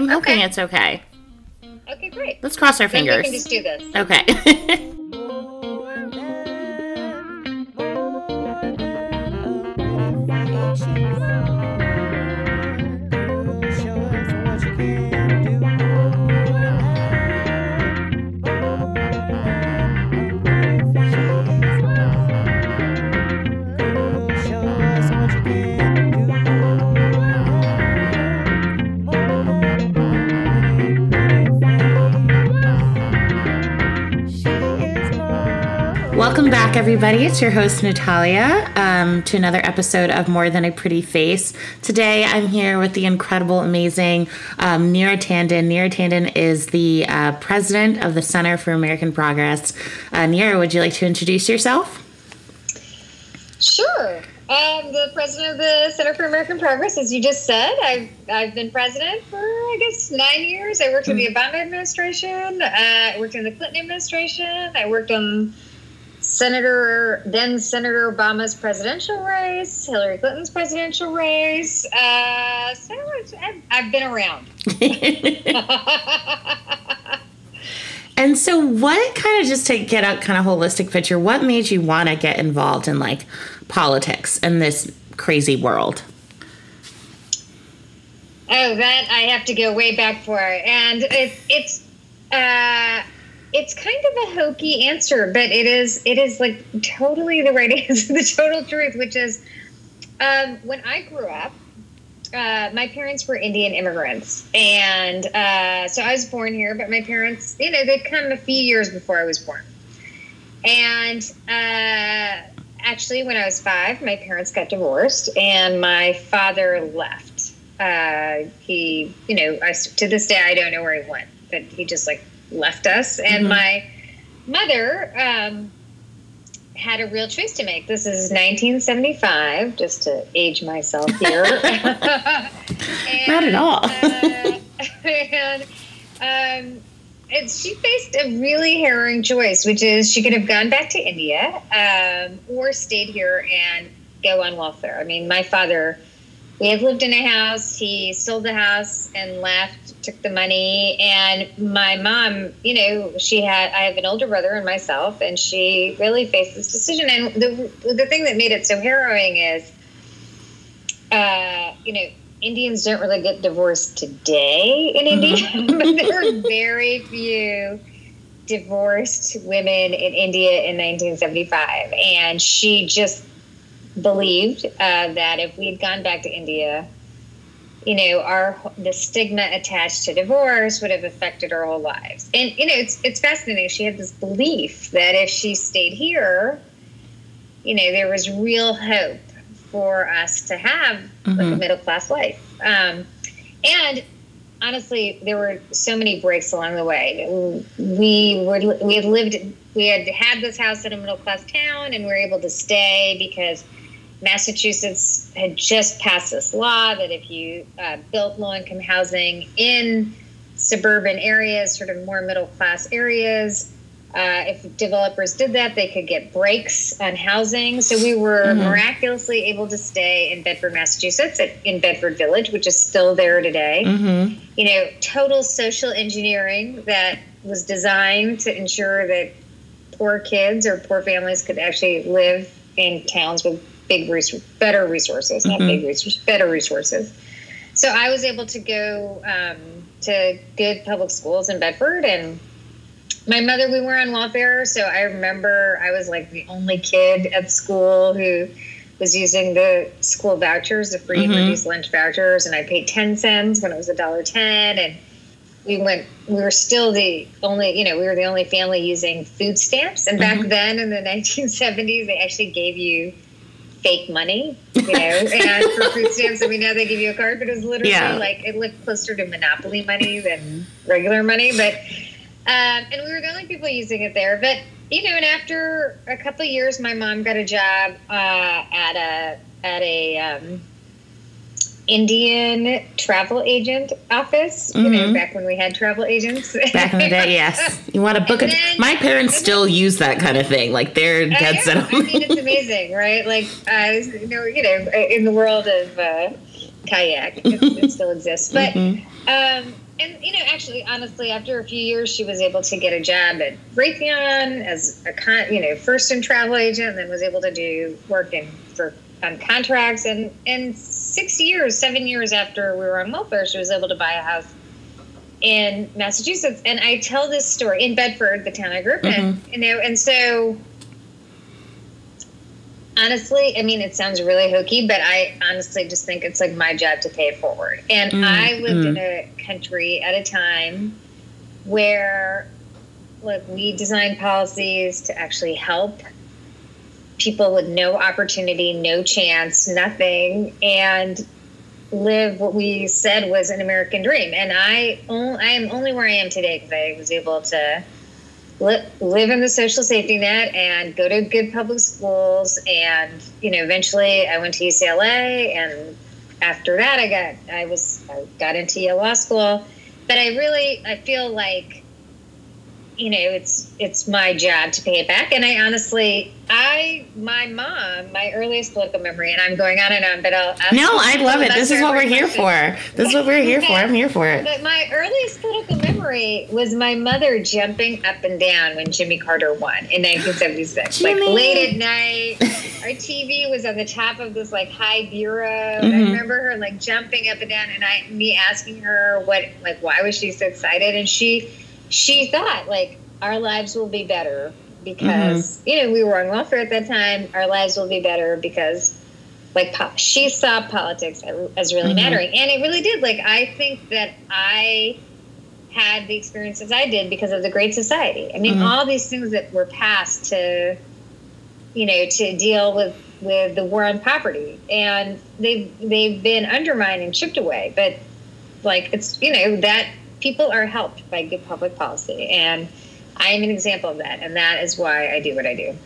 I'm hoping Okay. it's okay. Okay, great. Let's cross our Then we fingers. can just do this. Okay. everybody. It's your host, Natalia, um, to another episode of More Than a Pretty Face. Today, I'm here with the incredible, amazing um, Neera Tandon. Neera Tandon is the uh, president of the Center for American Progress. Uh, Neera, would you like to introduce yourself? Sure. I'm the president of the Center for American Progress, as you just said. I've, I've been president for, I guess, nine years. I worked in the Obama administration. Uh, I worked in the Clinton administration. I worked on Senator, then Senator Obama's presidential race, Hillary Clinton's presidential race. Uh, so I've, I've been around. And so, what kind of just to get a kind of holistic picture, what made you want to get involved in like politics in this crazy world? Oh, that I have to go way back for, and it, it's uh, it's kind of a hokey answer, but it is it is like totally the right answer, the total truth, which is um, when I grew up, uh, my parents were Indian immigrants, and uh, so I was born here, but my parents, you know, they'd come a few years before I was born, and. Uh, Actually, when I was five, my parents got divorced, and my father left uh, he, you know, I, to this day I don't know where he went, but he just like left us. And Mhm. my mother um, had a real choice to make. This is 1975, just to age myself here. Not at all. uh, and um, and she faced a really harrowing choice, which is she could have gone back to India um, or stayed here and go on welfare. I mean, my father, we had lived in a house. He sold the house and left, took the money. And my mom, you know, she had, I have an older brother and myself, and she really faced this decision. And the, the thing that made it so harrowing is, uh, you know, Indians don't really get divorced today in India, but there are very few divorced women in India in 1975. And she just believed uh, that if we had gone back to India, you know, our the stigma attached to divorce would have affected our whole lives. And you know, it's it's fascinating. She had this belief that if she stayed here, you know, there was real hope for us to have like a Mhm. middle class life. Um, and honestly, there were so many breaks along the way. We were we had lived we had had this house in a middle class town, and we were able to stay because Massachusetts had just passed this law that if you uh, built low income housing in suburban areas, sort of more middle class areas, uh, if developers did that, they could get breaks on housing. So we were Mhm. miraculously able to stay in Bedford, Massachusetts, at, in Bedford Village, which is still there today. Mm-hmm. You know, total social engineering that was designed to ensure that poor kids or poor families could actually live in towns with big, res- better resources, not Mhm. big resources, better resources. So I was able to go um, to good public schools in Bedford and my mother we were on welfare so i remember i was like the only kid at school who was using the school vouchers the free and Mhm. reduced lunch vouchers and i paid 10 cents when it was a dollar 10 and we went we were still the only you know we were the only family using food stamps and back Mhm. then in the 1970s they actually gave you fake money you know and for food stamps i mean now they give you a card but it was literally Yeah. like it looked closer to monopoly money than regular money but um, and we were the only people using it there. But you know, and after a couple of years, my mom got a job uh, at a at a um, Indian travel agent office. You know, Mhm. back when we had travel agents. Back in the day, yes. You want to book And then- My parents still use that kind of thing. Like they're Uh, dead set on. I mean, it's amazing, right? Like, uh, you know, you know, in the world of uh, kayak, it, it still exists. But Mhm. um, you know, actually, honestly, after a few years, she was able to get a job at Raytheon as a con, you know, first in travel agent, and then was able to do work in for on contracts. And and six years, seven years after we were on welfare, she was able to buy a house in Massachusetts. And I tell this story in Bedford, the town I grew up in, Mhm. you know, and so honestly, I mean, it sounds really hokey, but I honestly just think it's like my job to pay it forward. And Mm, I lived mm. in a country at a time where, like, we designed policies to actually help people with no opportunity, no chance, nothing, and live what we said was an American dream. And I, I am only where I am today because I was able to li- live in the social safety net and go to good public schools. And you know, eventually, I went to UCLA, and after that, I got I was I got into Yale Law School. But I really I feel like you know it's it's my job to pay it back. And I honestly I my mom my earliest political memory, and I'm going on and on, but I'll, I'll No, I love it. This is what we're here for. This is what we're here for. I'm here for it. But my earliest political memory was my mother jumping up and down when Jimmy Carter won in 1976. Jimmy. Like late at night, our TV was on the top of this like high bureau. And I mm-hmm. remember her like jumping up and down, and I me asking her what like why was she so excited, and she she thought like our lives will be better because you know we were on welfare at that time. Our lives will be better because like po- she saw politics as really Mhm. mattering and it really did like i think that i had the experiences i did because of the great society i mean Mhm. all these things that were passed to you know to deal with with the war on poverty and they've they've been undermined and chipped away but like it's you know that people are helped by good public policy and i am an example of that and that is why i do what i do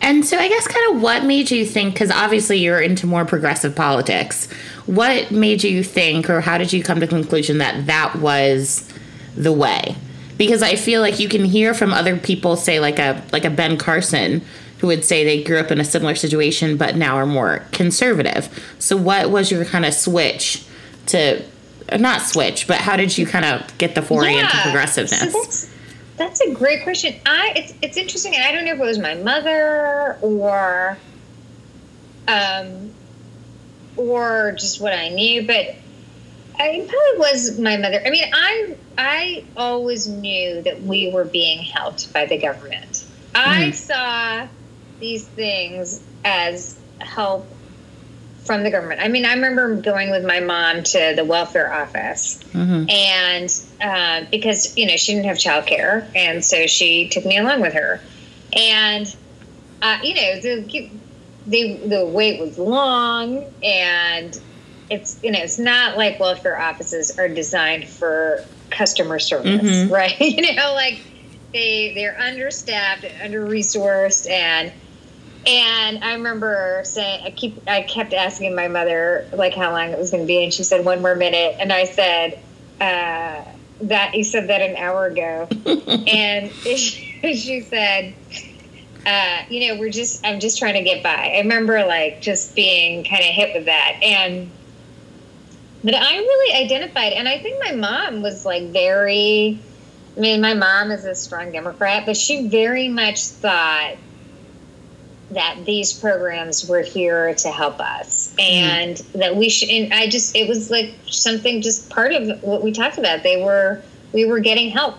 And so, I guess, kind of what made you think, because obviously you're into more progressive politics, what made you think, or how did you come to the conclusion that that was the way? Because I feel like you can hear from other people, say, like a like a Ben Carson, who would say they grew up in a similar situation but now are more conservative. So, what was your kind of switch to, not switch, but how did you kind of get the foray into So progressiveness? that's, that's a great question. I it's it's interesting, I don't know if it was my mother or um or just what I knew, but I probably was my mother. I mean, I I always knew that we were being helped by the government. I Mm. saw these things as help from the government. I mean, I remember going with my mom to the welfare office hmm and uh, because you know she didn't have childcare, and so she took me along with her, and uh, you know the the the wait was long, and it's you know it's not like welfare offices are designed for customer service, Mhm. right? you know, like they they're understaffed, under resourced, and and I remember saying, I keep, I kept asking my mother like how long it was going to be, and she said one more minute, and I said uh, that you said that an hour ago, and she said, uh, you know, we're just, I'm just trying to get by. I remember like just being kind of hit with that, and but I really identified, and I think my mom was like very. I mean, my mom is a strong Democrat, but she very much thought that these programs were here to help us and that we should and i just it was like something just part of what we talked about. They were we were getting help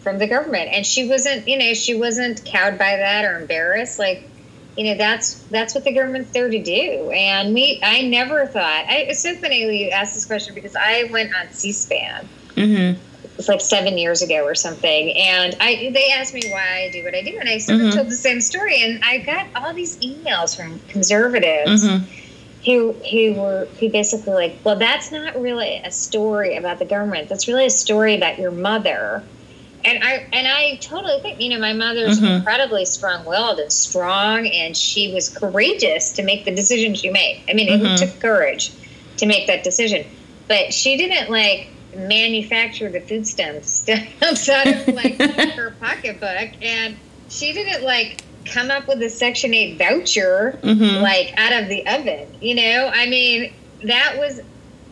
from the government and she wasn't you know she wasn't cowed by that or embarrassed. Like you know that's that's what the government's there to do. And me i never thought I, it's so funny you asked this question because i went on c-span hmm it's like seven years ago or something. And I they asked me why I do what I do, and I sort Mhm. of told the same story. And I got all these emails from conservatives hmm who who were who basically like, well, that's not really a story about the government. That's really a story about your mother. And I and I totally think you know my mother's Mhm. incredibly strong-willed and strong, and she was courageous to make the decision she made. I mean, Mhm. it took courage to make that decision, but she didn't like manufacture the food stamps outside of like her pocketbook, and she didn't like come up with a Section Eight voucher hmm like out of the oven. You know, I mean, that was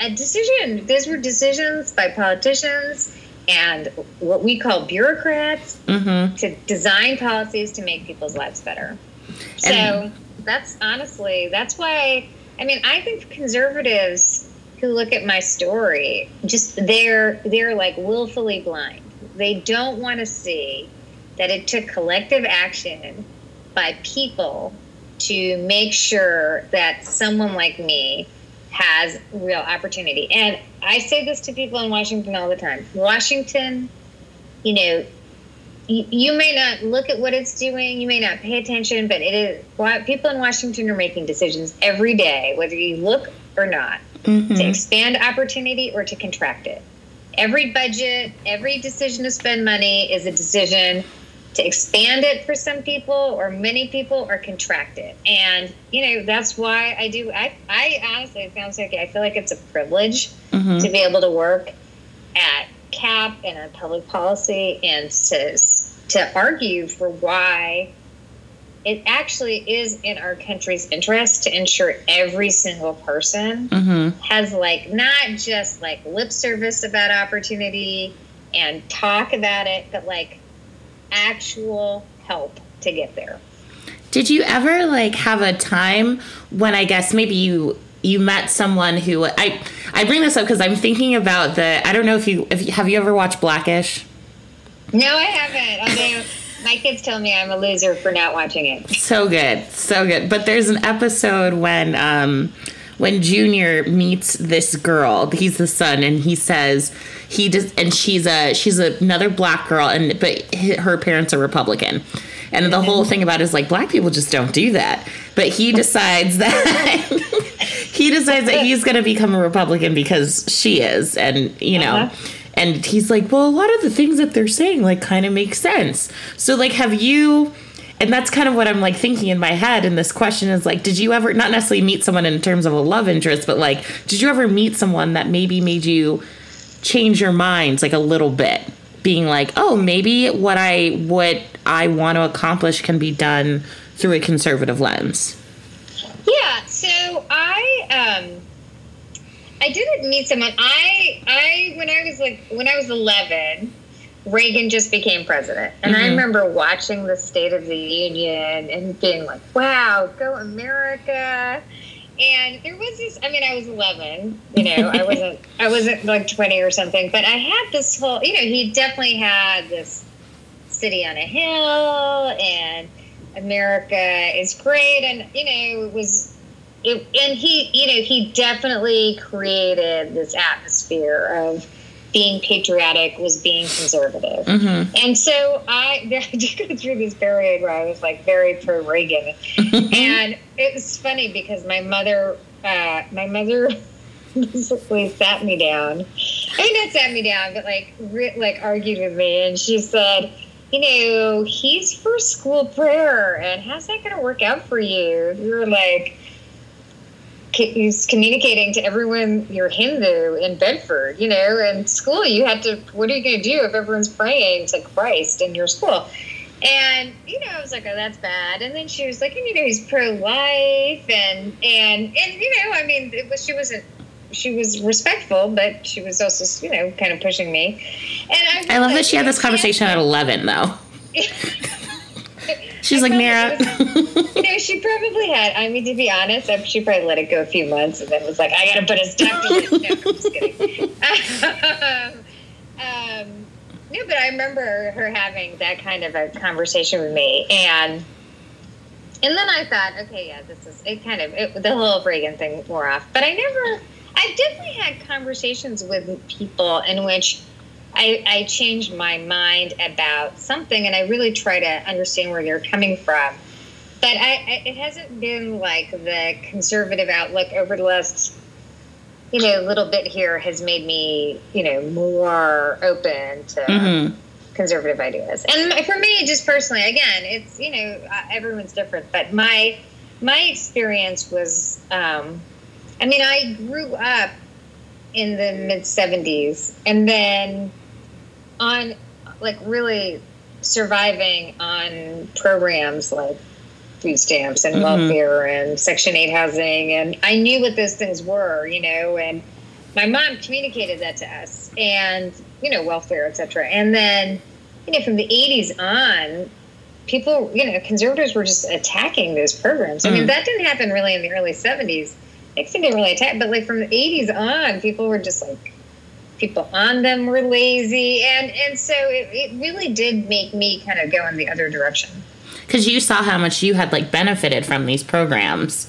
a decision. Those were decisions by politicians and what we call bureaucrats mm-hmm. to design policies to make people's lives better. So and, that's honestly, that's why, I mean, I think conservatives who look at my story, just they're, they're like willfully blind. They don't want to see that it took collective action by people to make sure that someone like me has real opportunity. And I say this to people in Washington all the time. Washington, you know, you, may not look at what it's doing, you may not pay attention, but it is people in Washington are making decisions every day, whether you look or not, mm-hmm. to expand opportunity or to contract it. Every budget, every decision to spend money is a decision to expand it for some people or many people or contract it. And, you know, that's why I do. I, I honestly, it sounds like I feel like it's a privilege mm-hmm. to be able to work at CAP and on public policy and to, to argue for why it actually is in our country's interest to ensure every single person mm-hmm. has like not just like lip service about opportunity and talk about it, but like actual help to get there. Did you ever like have a time when I guess maybe you you met someone who I I bring this up because I'm thinking about the I don't know if you if you, have you ever watched Blackish? No, I haven't. Although my kids tell me I'm a loser for not watching it. So good, so good. But there's an episode when um when Junior meets this girl, he's the son, and he says he just and she's a she's another black girl, and but her parents are Republican. And the whole thing about it is like black people just don't do that. But he decides that he decides that he's going to become a Republican because she is, and you know. Uh-huh. And he's like, well, a lot of the things that they're saying like kind of make sense. So like, have you? and that's kind of what I'm like thinking in my head. And this question is like, did you ever not necessarily meet someone in terms of a love interest, but like, did you ever meet someone that maybe made you change your minds like a little bit? Being like, oh, maybe what I what I want to accomplish can be done through a conservative lens. Yeah. So I um I didn't meet someone. I I when I was like when I was eleven. Reagan just became president. And mm-hmm. I remember watching the State of the Union and being like, wow, go America. And there was this I mean, I was eleven, you know, I wasn't I wasn't like twenty or something, but I had this whole you know, he definitely had this city on a hill and America is great and you know, it was it, and he you know, he definitely created this atmosphere of being patriotic was being conservative. Mm-hmm. And so I, I did go through this period where I was like very pro Reagan. and it was funny because my mother, uh, my mother basically sat me down. I mean, not sat me down, but like, re- like argued with me. And she said, you know, he's for school prayer, and how's that going to work out for you? You're like, he's communicating to everyone you're Hindu in Bedford, you know, and school you had to what are you going to do if everyone's praying to Christ in your school? And you know, I was like, oh, that's bad. And then she was like, and you know, he's pro-life, and and and you know, I mean, it was she wasn't she was respectful, but she was also you know kind of pushing me. And I, I love that she had this conversation at eleven, though. She's I like, Neera. you know, she probably had. I mean, to be honest, she probably let it go a few months and then was like, I got to put a stop to this. No, I'm just kidding. um, no, but I remember her having that kind of a conversation with me, and and then I thought, okay, yeah, this is it. Kind of it, the whole Reagan thing wore off, but I never. I definitely had conversations with people in which I, I changed my mind about something and I really try to understand where you're coming from. But I, I, it hasn't been like the conservative outlook over the last, you know, little bit here has made me, you know, more open to mm-hmm. conservative ideas. And for me, just personally, again, it's, you know, everyone's different, but my, my experience was, um, I mean, I grew up in the mid 70s and then on like really surviving on programs like food stamps and mm-hmm. welfare and section 8 housing and i knew what those things were you know and my mom communicated that to us, and you know, welfare, etc. And then, you know, from the '80s on, people, you know, conservatives were just attacking those programs. I mean, Mm. that didn't happen really in the early '70s. Nixon didn't really attack, but like from the '80s on, people were just like people on them were lazy, and and so it, it really did make me kind of go in the other direction. Because you saw how much you had like benefited from these programs.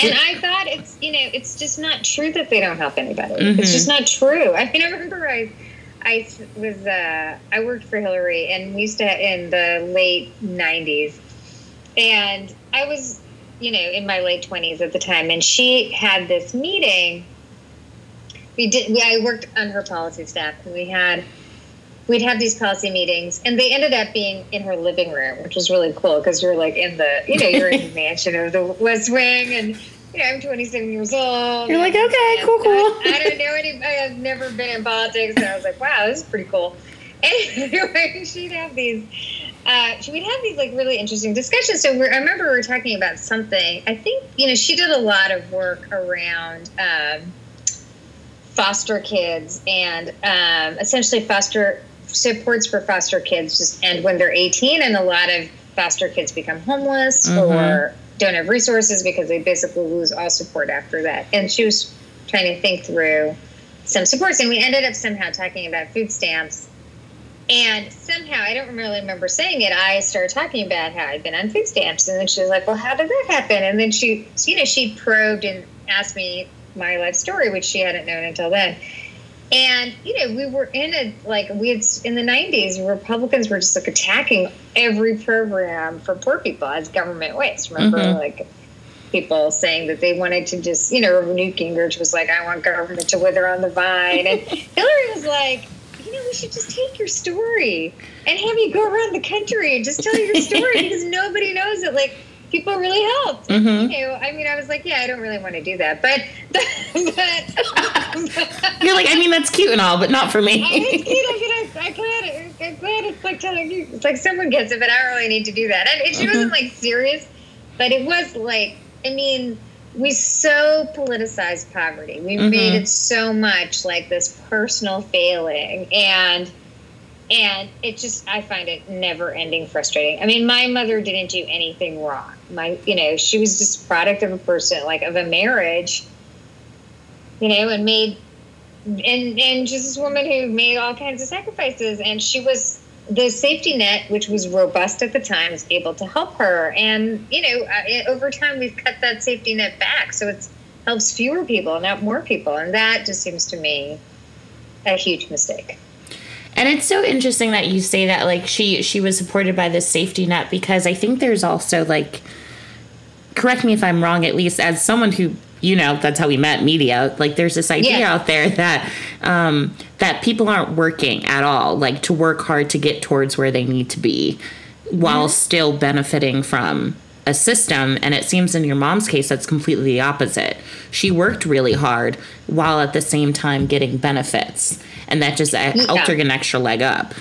And I thought it's you know it's just not true that they don't help anybody. Mhm. It's just not true. I mean, I remember I I was uh, I worked for Hillary, and we used to in the late '90s, and I was you know in my late 20s at the time, and she had this meeting. We did. We, I worked on her policy staff, and we had we'd have these policy meetings and they ended up being in her living room which was really cool because you're like in the you know you're in the mansion of the west wing and you know i'm 27 years old You're like, okay, cool, cool. I, I don't know any i've never been in politics and i was like wow this is pretty cool anyway she'd have these uh, she would have these like really interesting discussions. So we're, I remember we were talking about something. I think you know she did a lot of work around um, foster kids and um, essentially foster supports for foster kids just end when they're 18 and a lot of foster kids become homeless Mhm. or don't have resources because they basically lose all support after that. And she was trying to think through some supports and we ended up somehow talking about food stamps. And somehow i don't really remember saying it i started talking about how i'd been on food stamps and then she was like well how did that happen? And then she you know she probed and asked me my life story which she hadn't known until then and you know, we were in a like we had in the '90s. Republicans were just like attacking every program for poor people as government waste. Remember, Mhm. like people saying that they wanted to just you know, Newt Gingrich was like, "I want government to wither on the vine," and Hillary was like. You know, we should just take your story and have you go around the country and just tell your story because nobody knows it. Like, people really helped. Mhm. You know, I mean, I was like, yeah, I don't really want to do that, but, but You're like, I mean, that's cute and all, but not for I, me. it's cute. I can, I, I'm glad. I'm glad it's like telling you. It's like someone gets it, but I don't really need to do that. And she wasn't like serious, but it was like. I mean, we so politicized poverty. We Mhm. made it so much like this personal failing, and and it just I find it never ending frustrating. I mean, my mother didn't do anything wrong. My, you know, she was just a product of a person, like of a marriage, you know, and made and and just this woman who made all kinds of sacrifices. And she was the safety net which was robust at the time was able to help her. And you know uh, over time we've cut that safety net back. So it helps fewer people not more people. And that just seems to me a huge mistake And it's so interesting that you say that like she she was supported by this safety net because I think there's also like correct me if I'm wrong at least as someone who you know that's how we met media like there's this idea Yeah. out there that um that people aren't working at all like to work hard to get towards where they need to be while still benefiting from a system and it seems in your mom's case that's completely the opposite she worked really hard while at the same time getting benefits and that just uh, helped her get an extra leg up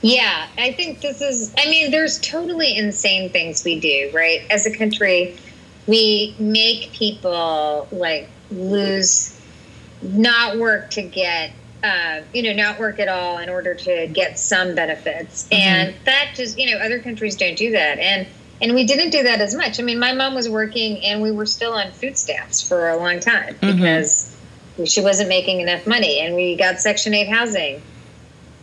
Yeah, I think this is, I mean, there's totally insane things we do, right? As a country, we make people like lose, not work to get, uh, you know, not work at all in order to get some benefits. And that just, you know, other countries don't do that. And, and we didn't do that as much. I mean, my mom was working and we were still on food stamps for a long time Mhm. because she wasn't making enough money and we got Section 8 housing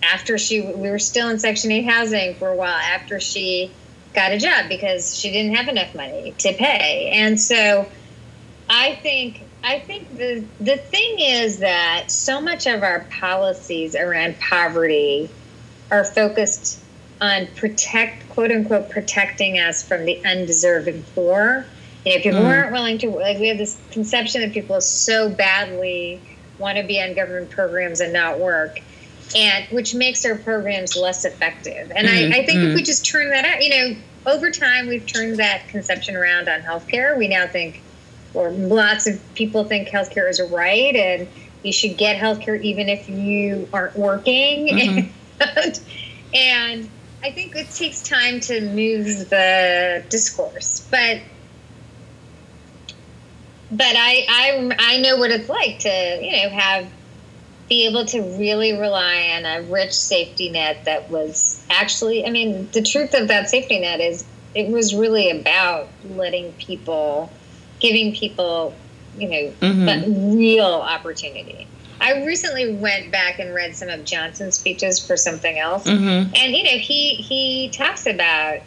after she we were still in section 8 housing for a while after she got a job because she didn't have enough money to pay and so i think i think the the thing is that so much of our policies around poverty are focused on protect quote unquote protecting us from the undeserving poor you know people Mm. aren't willing to like we have this conception that people so badly want to be on government programs and not work and which makes our programs less effective. And Mm, I, I think mm. if we just turn that out, you know, over time we've turned that conception around on healthcare. We now think, or lots of people think healthcare is a right, and you should get healthcare even if you aren't working. Mhm. And, and I think it takes time to move the discourse, but but I, I I know what it's like to you know have be able to really rely on a rich safety net that was actually I mean the truth of that safety net is it was really about letting people giving people you know mm-hmm. real opportunity. I recently went back and read some of Johnson's speeches for something else, mm-hmm. and you know he he talks about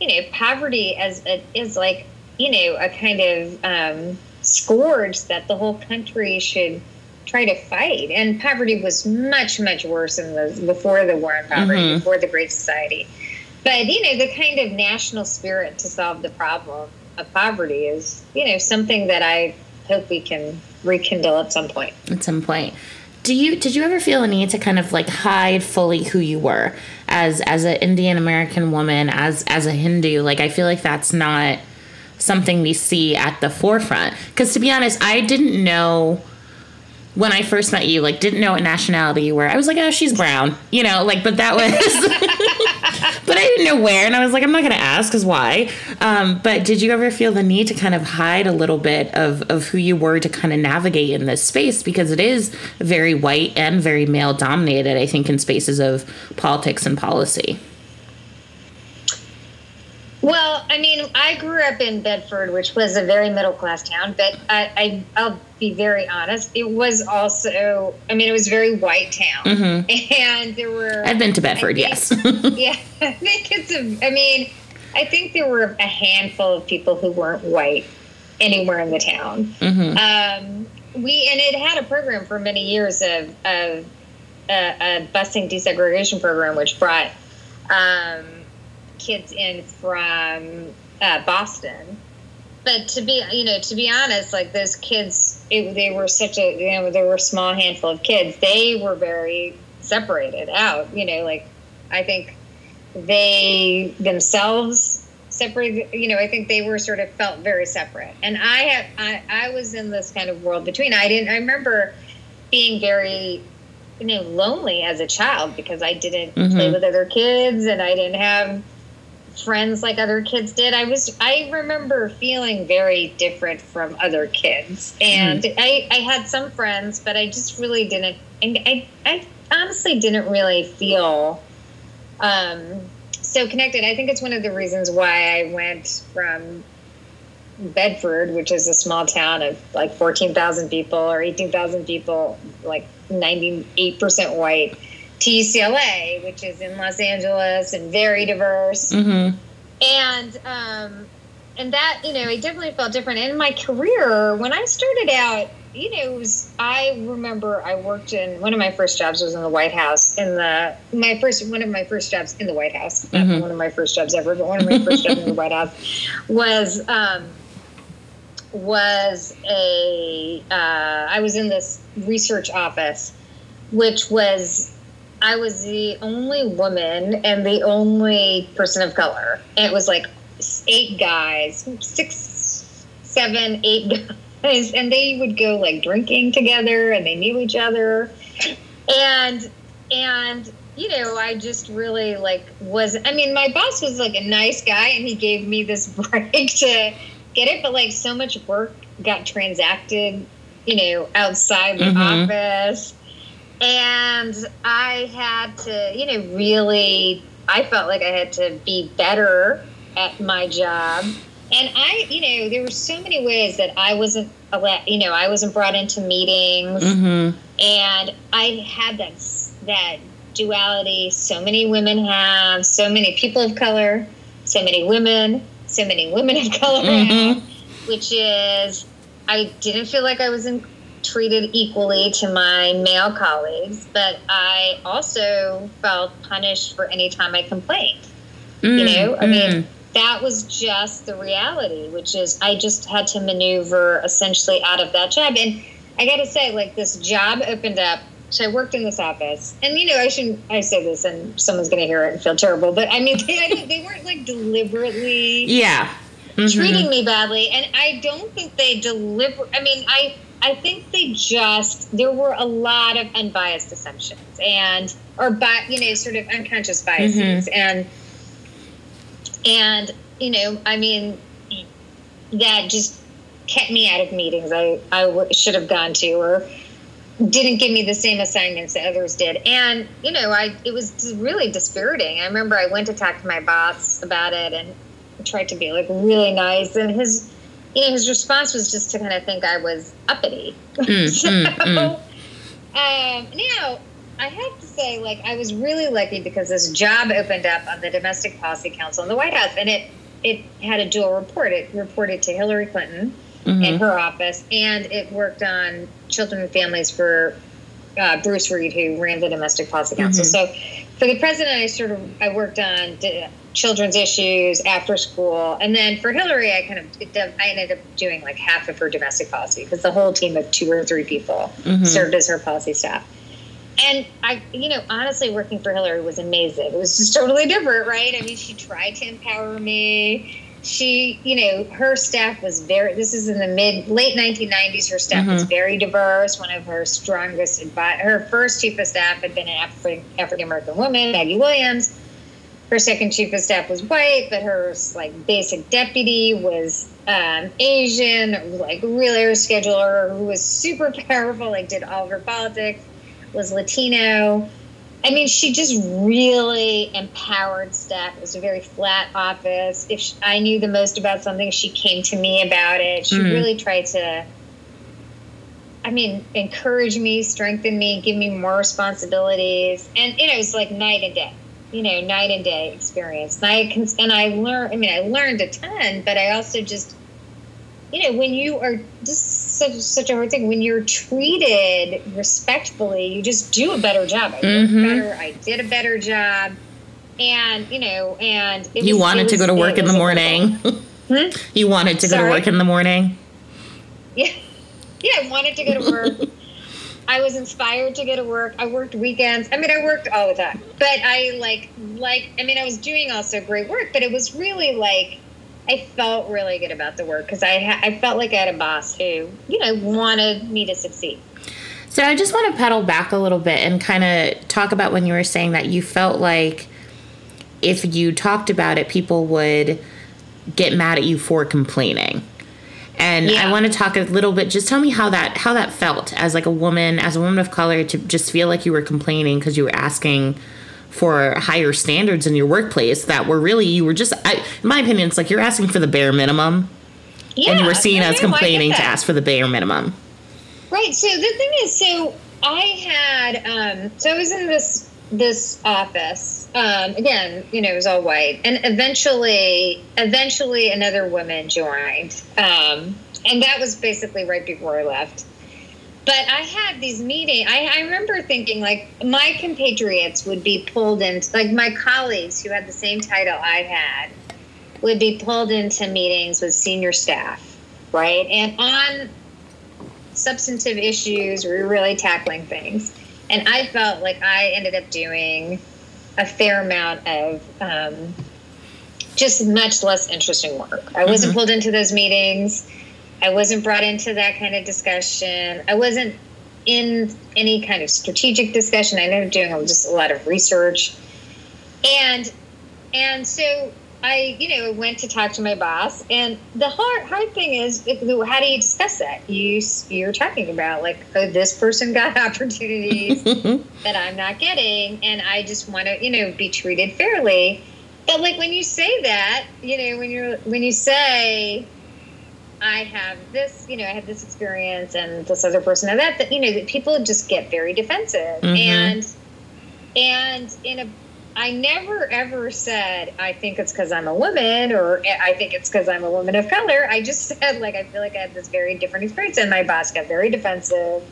you know poverty as a, is like you know a kind of um, scourge that the whole country should try to fight. And poverty was much, much worse in the before the war on poverty, mm-hmm. before the Great Society. But you know, the kind of national spirit to solve the problem of poverty is, you know, something that I hope we can rekindle at some point. At some point. Do you did you ever feel a need to kind of like hide fully who you were as as an Indian American woman, as as a Hindu? Like I feel like that's not something we see at the forefront. Because to be honest, I didn't know when I first met you, like didn't know what nationality you were. I was like, oh, she's brown, you know, like, but that was, I didn't know where, and I was like, I'm not gonna ask, cause why? Um, but did you ever feel the need to kind of hide a little bit of of who you were to kind of navigate in this space because it is very white and very male dominated, I think, in spaces of politics and policy. Well, I mean, I grew up in Bedford, which was a very middle class town, but I, I, will be very honest. It was also, I mean, it was very white town. Mm-hmm. And there were. I've been to Bedford, think, yes. yeah. I think it's a, I mean, I think there were a handful of people who weren't white anywhere in the town. Mm-hmm. Um, we, and it had a program for many years of, of uh, a busing desegregation program, which brought, um, kids in from uh, Boston. But to be, you know, to be honest, like those kids, it, they were such a, you know, there were a small handful of kids. They were very separated out. You know, like I think they themselves separated. You know, I think they were sort of felt very separate. And I have, I, I was in this kind of world between. I didn't. I remember being very you know lonely as a child because I didn't mm-hmm. play with other kids and I didn't have friends like other kids did. I was I remember feeling very different from other kids. And mm. I, I had some friends, but I just really didn't and I, I honestly didn't really feel um, so connected. I think it's one of the reasons why I went from Bedford, which is a small town of like 14,000 people or 18,000 people, like 98% white to UCLA, which is in Los Angeles and very diverse. Mm-hmm. And um, and that you know, it definitely felt different. in my career, when I started out, you know, it was, I remember I worked in one of my first jobs was in the White House. In the my first one of my first jobs in the White House, mm-hmm. not one of my first jobs ever, but one of my first jobs in the White House was. Um, was a uh, I was in this research office, which was I was the only woman and the only person of color. And it was like eight guys, six, seven, eight guys, and they would go like drinking together and they knew each other. And, and, you know, I just really like was, I mean, my boss was like a nice guy and he gave me this break to get it, but like so much work got transacted, you know, outside the mm-hmm. office and I had to, you know, really, I felt like I had to be better at my job. And I, you know, there were so many ways that I wasn't, you know, I wasn't brought into meetings, mm-hmm. and I had that that duality. So many women have, so many people of color, so many women, so many women of color mm-hmm. have, which is I didn't feel like I was in treated equally to my male colleagues, but I also felt punished for any time I complained. Mm, you know, I mm. mean, that was just the reality, which is I just had to maneuver essentially out of that job. And I got to say, like, this job opened up. So I worked in this office, and you know, I shouldn't. I say this, and someone's going to hear it and feel terrible. But I mean, they, they weren't like deliberately, yeah, mm-hmm. treating me badly, and I don't think they deliver. I mean, I I think they just there were a lot of unbiased assumptions and or bi- you know sort of unconscious biases mm-hmm. and and you know I mean that just kept me out of meetings I, I w- should have gone to or didn't give me the same assignments that others did. And, you know, I it was really dispiriting. I remember I went to talk to my boss about it and tried to be like really nice and his you know, his response was just to kind of think I was uppity. Mm, so, mm, mm. Um, now I have to say, like, I was really lucky because this job opened up on the Domestic Policy Council in the White House, and it it had a dual report. It reported to Hillary Clinton mm-hmm. in her office, and it worked on children and families for uh, Bruce Reed, who ran the Domestic Policy Council. Mm-hmm. So, for the president, I sort of I worked on children's issues after school, and then for Hillary, I kind of I ended up doing like half of her domestic policy because the whole team of two or three people mm-hmm. served as her policy staff. And I, you know, honestly, working for Hillary was amazing. It was just totally different, right? I mean, she tried to empower me. She, you know, her staff was very. This is in the mid late 1990s. Her staff mm-hmm. was very diverse. One of her strongest, her first chief of staff had been an African African American woman, Maggie Williams. Her second chief of staff was white, but her like basic deputy was um, Asian, like really her scheduler who was super powerful, like did all of her politics was Latino. I mean, she just really empowered staff. It was a very flat office. If she, I knew the most about something, she came to me about it. She mm-hmm. really tried to, I mean, encourage me, strengthen me, give me more responsibilities. And, you know, it's like night and day, you know, night and day experience. And I, can and I learned, I mean, I learned a ton, but I also just, you know, when you are just such such a hard thing. When you're treated respectfully, you just do a better job. I mm-hmm. better. I did a better job, and you know, and you was, wanted was, to go to work in the morning. Hmm? You wanted to Sorry? go to work in the morning. Yeah, yeah. I wanted to go to work. I was inspired to go to work. I worked weekends. I mean, I worked all the time, but I like like. I mean, I was doing also great work, but it was really like I felt really good about the work because I ha- I felt like I had a boss who you know wanted me to succeed. So I just want to pedal back a little bit and kind of talk about when you were saying that you felt like if you talked about it, people would get mad at you for complaining. And yeah. I want to talk a little bit. Just tell me how that how that felt as like a woman, as a woman of color, to just feel like you were complaining because you were asking for higher standards in your workplace that were really you were just I, in my opinion it's like you're asking for the bare minimum yeah, and you were seen as complaining to ask for the bare minimum right so the thing is so i had um so i was in this this office um again you know it was all white and eventually eventually another woman joined um and that was basically right before i left but I had these meetings. I, I, remember thinking like my compatriots would be pulled into, like my colleagues who had the same title I had, would be pulled into meetings with senior staff, right? And on substantive issues, we were really tackling things. And I felt like I ended up doing a fair amount of um, just much less interesting work. I wasn't mm-hmm. pulled into those meetings. I wasn't brought into that kind of discussion. I wasn't in any kind of strategic discussion. I ended up doing just a lot of research, and and so I, you know, went to talk to my boss. And the hard hard thing is, if, how do you discuss that? You you're talking about like, oh, this person got opportunities that I'm not getting, and I just want to, you know, be treated fairly. But like when you say that, you know, when you're when you say I have this, you know, I had this experience and this other person had that, that, you know, that people just get very defensive. Mm-hmm. And, and in a, I never ever said, I think it's because I'm a woman or I think it's because I'm a woman of color. I just said, like, I feel like I had this very different experience and my boss got very defensive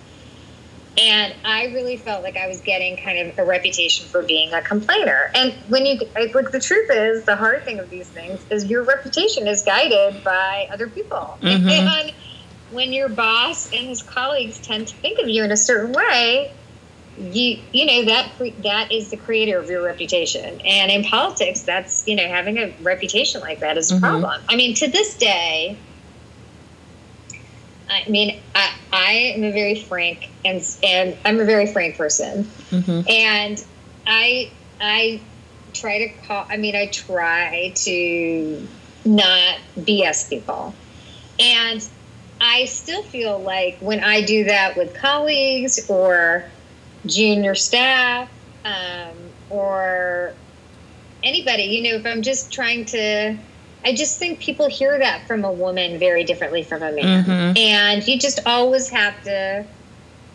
and I really felt like I was getting kind of a reputation for being a complainer. And when you, like, the truth is, the hard thing of these things is your reputation is guided by other people. Mm-hmm. And when your boss and his colleagues tend to think of you in a certain way, you you know that that is the creator of your reputation and in politics that's you know having a reputation like that is a mm-hmm. problem i mean to this day I mean, I, I am a very frank and and I'm a very frank person, mm-hmm. and I I try to call. I mean, I try to not BS people, and I still feel like when I do that with colleagues or junior staff um, or anybody, you know, if I'm just trying to, I just think people hear that from a woman very differently from a man. Mhm. And you just always have to,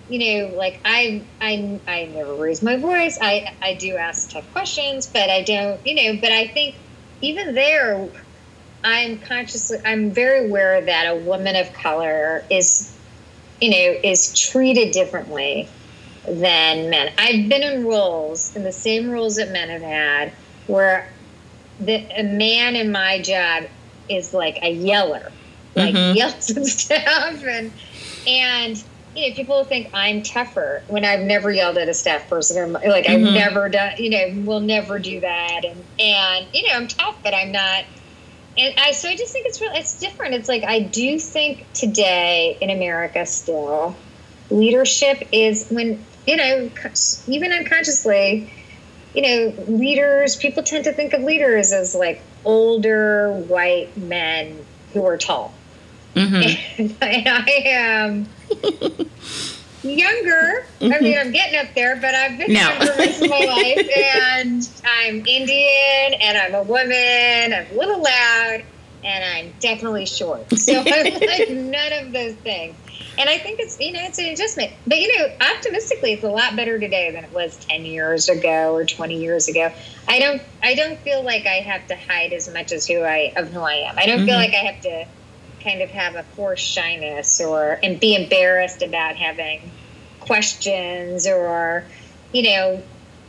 you know, like I, I, I never raise my voice. I, I do ask tough questions, but I don't, you know, but I think even there, I'm consciously, I'm very aware that a woman of color is, you know, is treated differently than men. I've been in roles, in the same roles that men have had, where the, a man in my job is like a yeller, like Mhm. yells and stuff, and and you know people think I'm tougher when I've never yelled at a staff person or like I've Mhm. never done, you know, will never do that, and and you know I'm tough, but I'm not. And I so I just think it's real. It's different. It's like I do think today in America still leadership is when you know even unconsciously you know leaders people tend to think of leaders as like older white men who are tall Mhm. and I am younger. I mean, I'm getting up there, but I've been No. younger most of my life, and I'm Indian, and I'm a woman. I'm a little loud, and I'm definitely short. So I'm like none of those things. And I think it's you know it's an adjustment, but you know optimistically it's a lot better today than it was ten years ago or twenty years ago. I don't I don't feel like I have to hide as much as who I of who I am. I don't feel Mhm. like I have to kind of have a forced shyness or and be embarrassed about having questions or you know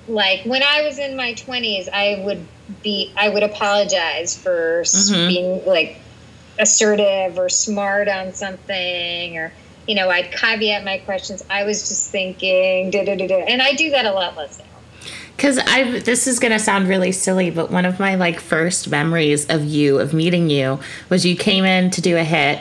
like when I was in my 20s I would be I would apologize for s Mhm. being like assertive or smart on something or you know I'd caveat my questions I was just thinking da, da, da, da. and I do that a lot less now Because I, this is gonna sound really silly, but one of my like first memories of you, of meeting you, was you came in to do a hit,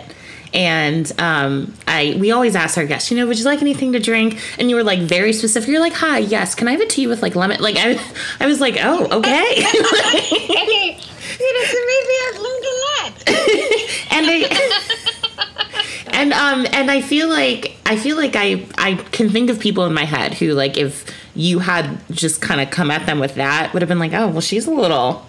and um, I we always ask our guests, you know, would you like anything to drink? And you were like very specific. You're like, hi, yes, can I have a tea with like lemon? Like I, I was like, oh, okay. okay you know so maybe I've learned a lot and I, and um and I feel like I feel like I I can think of people in my head who like if you had just kind of come at them with that would have been like oh well she's a little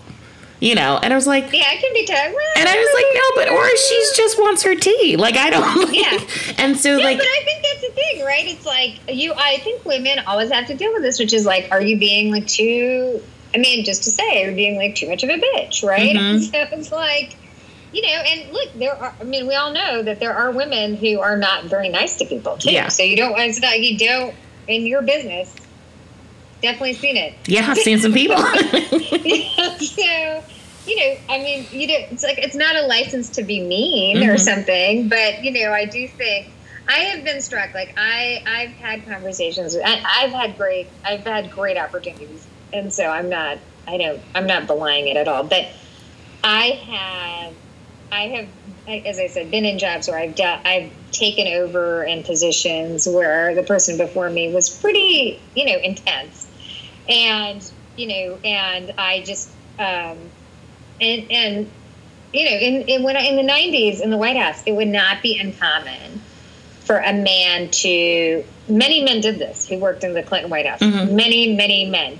you know and I was like yeah I can be tired and I was like no but or she's just wants her tea like I don't Yeah. and so Yeah, like but I think that's the thing, right? It's like you. I think women always have to deal with this, which is like, are you being like too? I mean, just to say, are you being like too much of a bitch, right? Mhm. So it's like, you know, and look, there are. I mean, we all know that there are women who are not very nice to people too. Yeah. So you don't. It's not you don't in your business. Definitely seen it. yeah I've seen some people Yeah, so you know i mean you know it's like it's not a license to be mean or Mhm. something but you know i do think i have been struck like i i've had conversations I, i've had great i've had great opportunities and so i'm not i don't i'm not belying it at all but i have i have as i said been in jobs where i've done i've taken over in positions where the person before me was pretty you know intense and you know and i just um and and you know in, in when I, in the 90s in the white house it would not be uncommon for a man to many men did this. Who worked in the clinton white house. Mhm. many many men.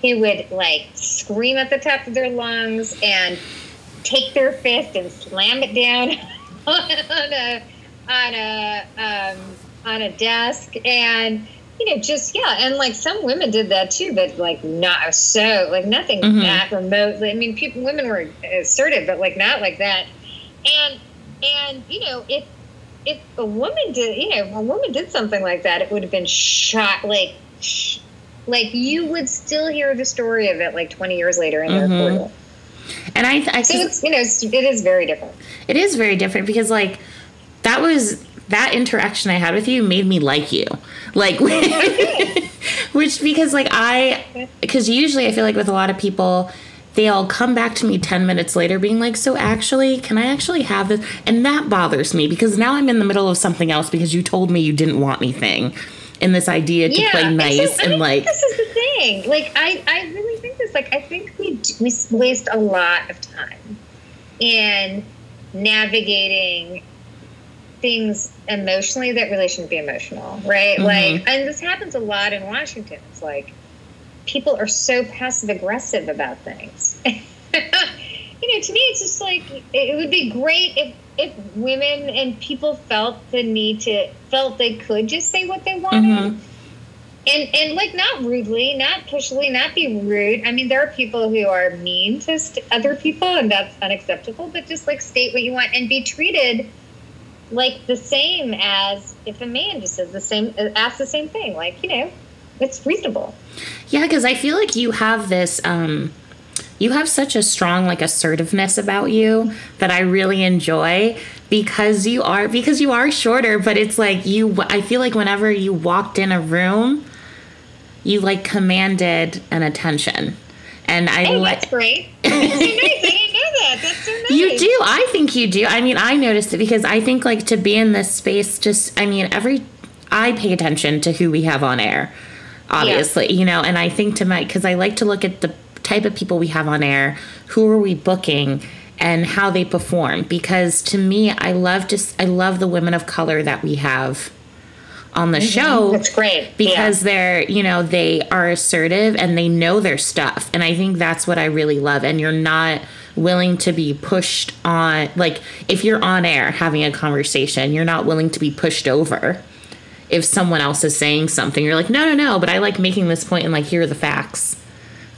He would like scream at the top of their lungs and take their fist and slam it down on a on a um, on a desk. And you know just yeah and like some women did that too but like not so like nothing Mhm. that remotely i mean people women were assertive but like not like that and and you know if if a woman did you know if a woman did something like that it would have been shot like sh- like you would still hear the story of it like 20 years later in their Mhm. court and I I so think it's you know it's, it is very different It is very different because like that was that interaction I had with you made me like you. Like which because like I because usually I feel like with a lot of people they all come back to me 10 minutes later being like so actually can I actually have this and that bothers me because now I'm in the middle of something else because you told me you didn't want anything and this idea to play and so- nice and mean, like this is the thing. Like I, I really think this. Like I think we we waste a lot of time in navigating things emotionally that really shouldn't be emotional, right? Mhm. Like, and this happens a lot in Washington. It's like people are so passive aggressive about things. you know, to me, it's just like it would be great if if women and people felt the need to felt they could just say what they wanted. Mhm. And, and like not rudely, not pushily, not be rude. I mean, there are people who are mean to st- other people, and that's unacceptable. But just like state what you want and be treated like the same as if a man just says the same, asks the same thing. Like you know, it's reasonable. Yeah, because I feel like you have this, um, you have such a strong like assertiveness about you that I really enjoy because you are because you are shorter, but it's like you. I feel like whenever you walked in a room, you like commanded an attention, and I Hey, like. that's great. That's so nice. I didn't know that. That's so nice. You do. I think you do. I mean, I noticed it because I think like to be in this space just I mean, every I pay attention to who we have on air. Obviously, you know, and I think to my cuz I like to look at the type of people we have on air, who are we booking and how they perform because to me I love just I love the women of color that we have on the mm-hmm. show That's great. because they're you know they are assertive and they know their stuff and i think that's what i really love and you're not willing to be pushed on like if you're on air having a conversation you're not willing to be pushed over if someone else is saying something you're like no no no but i like making this point and like here are the facts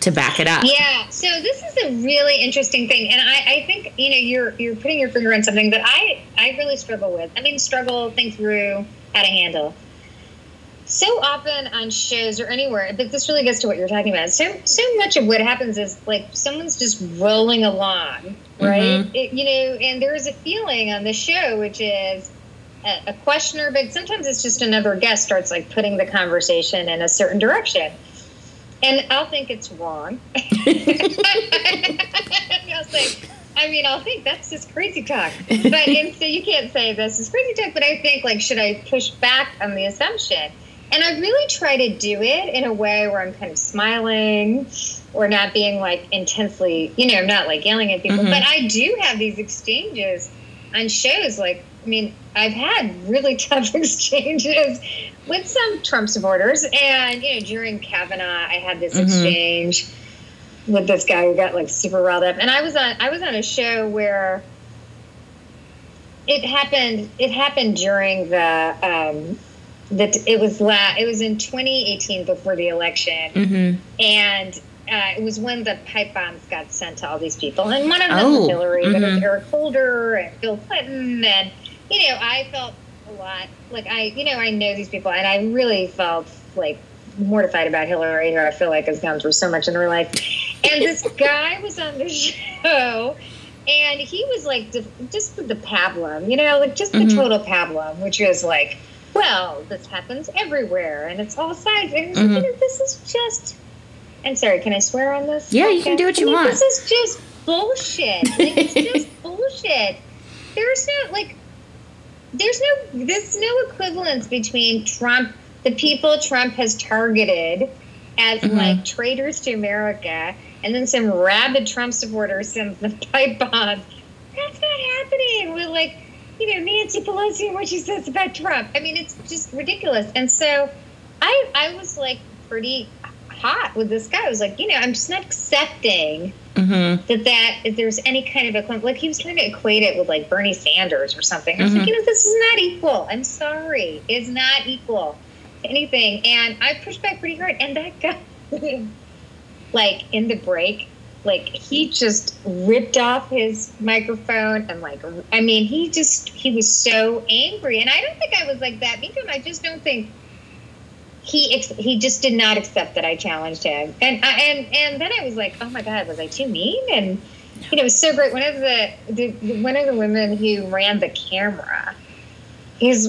to back it up Yeah. So this is a really interesting thing, and I, I think you know you're you're putting your finger on something that I I really struggle with. I mean, struggle, think through how to handle. So often on shows or anywhere, but this really gets to what you're talking about. So so much of what happens is like someone's just rolling along, right? Mhm. It, you know, and there is a feeling on the show which is. A, a questioner, but sometimes it's just another guest starts like putting the conversation in a certain direction and I'll think it's wrong. I'll say, I mean, I'll think that's just crazy talk. But and so you can't say this is crazy talk, but I think like, should I push back on the assumption? And I really try to do it in a way where I'm kind of smiling or not being like intensely, you know, not like yelling at people. Mhm. But I do have these exchanges on shows. Like, I mean, I've had really tough exchanges with some Trump supporters. And, you know, during Kavanaugh, I had this Mhm. exchange with this guy who got like super riled up. And I was on I was on a show where it happened it happened during the um that it was la- it was in 2018 before the election mm-hmm. and uh, it was when the pipe bombs got sent to all these people, and one of them Oh, was Hillary, but it was. Eric Holder and Bill Clinton, and you know, I felt a lot like I, you know, I know these people, and I really felt like mortified about Hillary, who I feel like has gone through so much in her life. And this guy was on the show, and he was like just the pablum, you know, like just the Mhm. total pablum, which is like, well, this happens everywhere, and it's all sides, and it's like, Mhm. you know, this is just. I'm sorry, can I swear on this? Yeah, you can do what I you mean, want. This is just bullshit. Like, it's just bullshit. There's no like there's no there's no equivalence between Trump the people Trump has targeted as Mhm. like traitors to America and then some rabid Trump supporters send the pipe bombs. That's not happening We're like you know Nancy Pelosi and what she says about Trump. I mean it's just ridiculous. And so I I was like pretty hot with this guy. I was like, you know, I'm just not accepting Mm-hmm. that that if there's any kind of equivalent, like he was trying to equate it with like Bernie Sanders or something. I was Mhm. like, you know, this is not equal. I'm sorry, it's not equal to anything. And I pushed back pretty hard, and that guy, like in the break, like he just ripped off his microphone and like, I mean, he just he was so angry, and I don't think I was like that to. I just don't think he he just did not accept that I challenged him, and I, and and then I was like, oh my god, was I too mean? And you know, it was so great. One of the, the one of the women who ran the camera, he's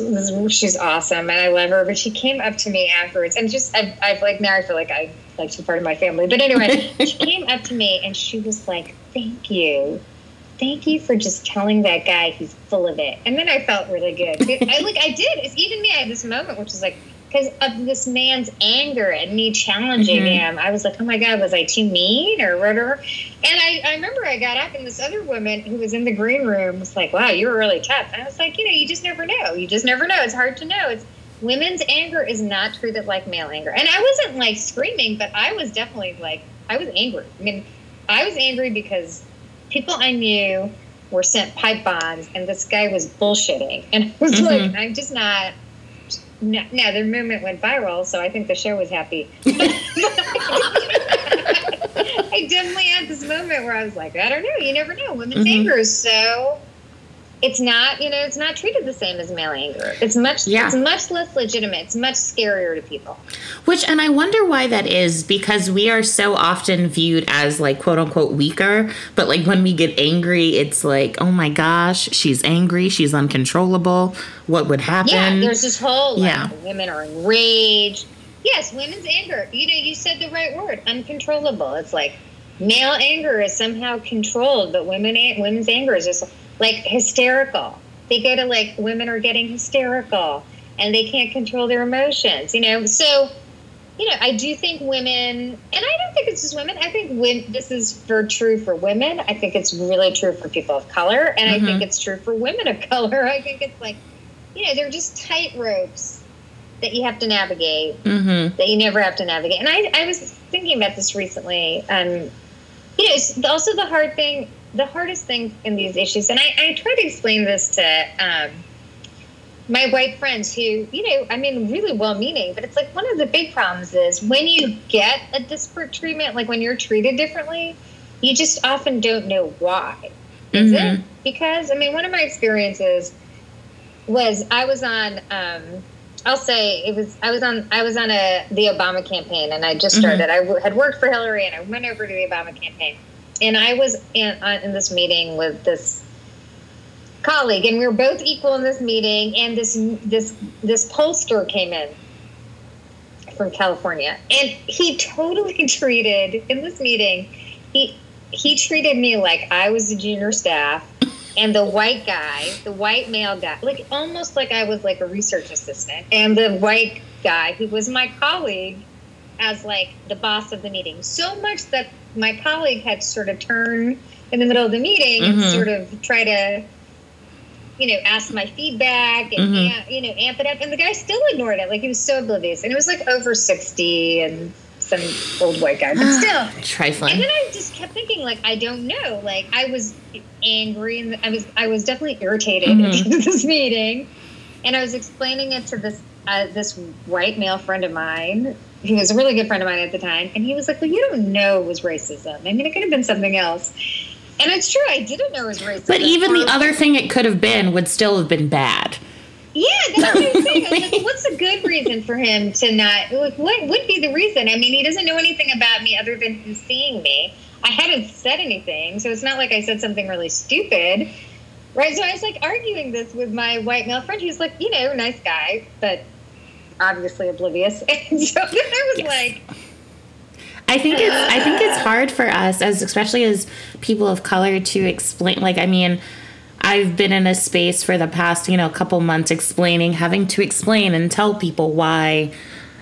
she's awesome, and I love her. But she came up to me afterwards, and just I've, I've like now I feel like I like she's part of my family. But anyway, she came up to me and she was like, thank you. Thank you for just telling that guy he's full of it. And then I felt really good. I like I did. It's even me. I had this moment which is like, because of this man's anger and me challenging Mhm. him. I was like, oh my God, was I too mean or whatever? And I, I remember I got up and this other woman who was in the green room was like, wow, you were really tough. And I was like, you know, you just never know. You just never know. It's hard to know. It's women's anger is not treated like male anger. And I wasn't like screaming, but I was definitely like, I was angry. I mean, I was angry because people I knew were sent pipe bombs and this guy was bullshitting. And I was Mhm. like, I'm just not. No, no, the movement went viral, so I think the show was happy. I definitely had this moment where I was like, I don't know, you never know. Women's Mhm. anger so it's not, you know, it's not treated the same as male anger. It's much Yeah. it's much less legitimate. It's much scarier to people. Which, and I wonder why that is because we are so often viewed as like quote unquote weaker. But like when we get angry, it's like, oh my gosh, she's angry, she's uncontrollable. What would happen? Yeah, there's this whole like, Yeah. women are enraged. Yes, women's anger. You know, you said the right word, uncontrollable. It's like male anger is somehow controlled, but women women's anger is just like hysterical. They go to like women are getting hysterical and they can't control their emotions. You know, so you know, I do think women, and I don't think it's just women. I think when this is for true for women. I think it's really true for people of color, and I think Mhm. it's true for women of color. I think it's like, you know, they're just tight ropes that you have to navigate mm-hmm. that you never have to navigate. And I, I was thinking about this recently. Um, you know, it's also the hard thing, the hardest thing in these issues, and I, I try to explain this to um, my white friends who, you know, I mean, really well meaning, but it's like one of the big problems is when you get a disparate treatment, like when you're treated differently, you just often don't know why. Is Mhm. it? Because, I mean, one of my experiences was I was on, um, I'll say it was I was on I was on a the Obama campaign and I just Mhm. started. I w- had worked for Hillary and I went over to the Obama campaign, and I was in, on, in this meeting with this colleague, and we were both equal in this meeting. And this this this pollster came in from California, and he totally treated in this meeting. He he treated me like I was the junior staff and the white guy, the white male guy, like almost like I was like a research assistant, and the white guy who was my colleague as like the boss of the meeting. So much that my colleague had to sort of turn in the middle of the meeting and Mhm. sort of try to, you know, ask my feedback and Mhm. amp, you know amp it up, and the guy still ignored it. Like he was so oblivious, and it was like over sixty and some old white guy, but still. Trifling. And then I just kept thinking, like, I don't know. Like, I was angry, and I was, I was definitely irritated Mhm. at the end of this meeting, and I was explaining it to this, uh, this white male friend of mine, who was a really good friend of mine at the time, and he was like, "Well, you don't know it was racism. I mean, it could have been something else." And it's true, I didn't know it was racism. but even the other thing it could have been would still have been bad. Yeah, that's what I'm saying. I was like, what's a good reason for him to not? Like, what would be the reason? I mean, he doesn't know anything about me other than him seeing me. I hadn't said anything, so it's not like I said something really stupid, right? So I was like arguing this with my white male friend, who's like, you know, nice guy, but obviously oblivious. And so then I was Yes. like, I think it's I think it's hard for us as especially as people of color to explain like I mean I've been in a space for the past, you know, couple months explaining having to explain and tell people why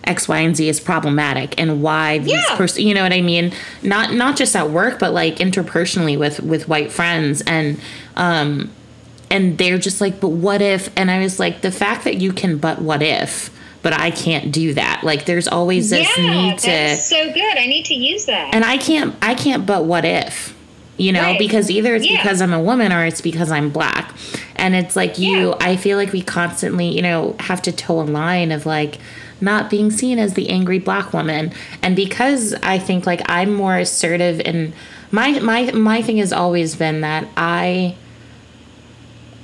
X, Y, and Z is problematic and why these Yeah. person you know what I mean? Not not just at work, but like interpersonally with with white friends and um and they're just like, but what if and I was like, the fact that you can but what if, but I can't do that. Like there's always this yeah, need to that's so good. I need to use that. and I can't I can't but what if you know Right. because either it's Yeah. because I'm a woman or it's because I'm black and it's like you Yeah. I feel like we constantly you know have to toe a line of like not being seen as the angry black woman and because I think like I'm more assertive and my my my thing has always been that I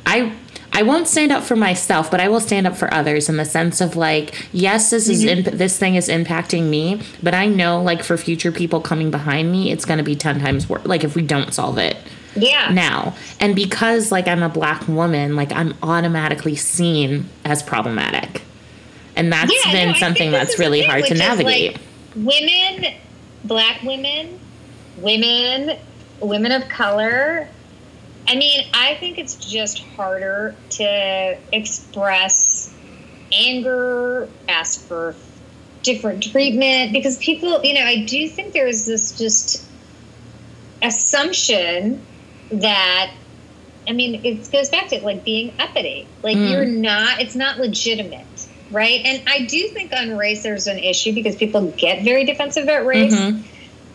I I won't stand up for myself, but I will stand up for others in the sense of like, yes, this is Mm-hmm. imp- this thing is impacting me, but I know like for future people coming behind me, it's going to be ten times worse. Like if we don't solve it yeah. now, and because like I'm a black woman, like I'm automatically seen as problematic, and that's Yeah, been no, something that's really thing, hard to is, like, navigate. women, black women, women, women of color. I mean, I think it's just harder to express anger, ask for different treatment because people, you know, I do think there's this just assumption that I mean, it goes back to like being uppity. Like mm. you're not, it's not legitimate, right? And I do think on race there's an issue because people get very defensive about race. Mm-hmm.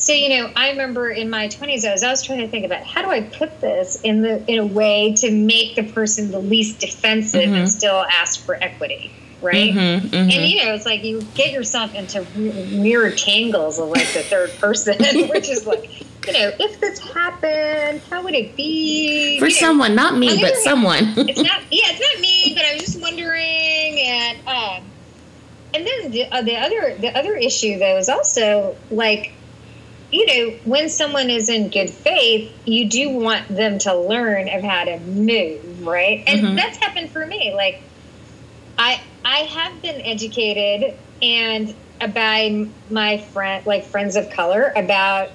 So you know, I remember in my 20s, I was always trying to think about how do I put this in the in a way to make the person the least defensive mm-hmm. and still ask for equity right? Mm-hmm, mm-hmm. And you know, it's like you get yourself into mirror tangles of like the third person, which is like, you know, if this happened, how would it be? For you someone, know, not me, but someone. it's not, yeah, it's not me, but I was just wondering, and um, and then the, uh, the other the other issue though is also like you know, when someone is in good faith, you do want them to learn of how to move, right? And mm-hmm. that's happened for me. Like, I I have been educated and by my friend, like friends of color, about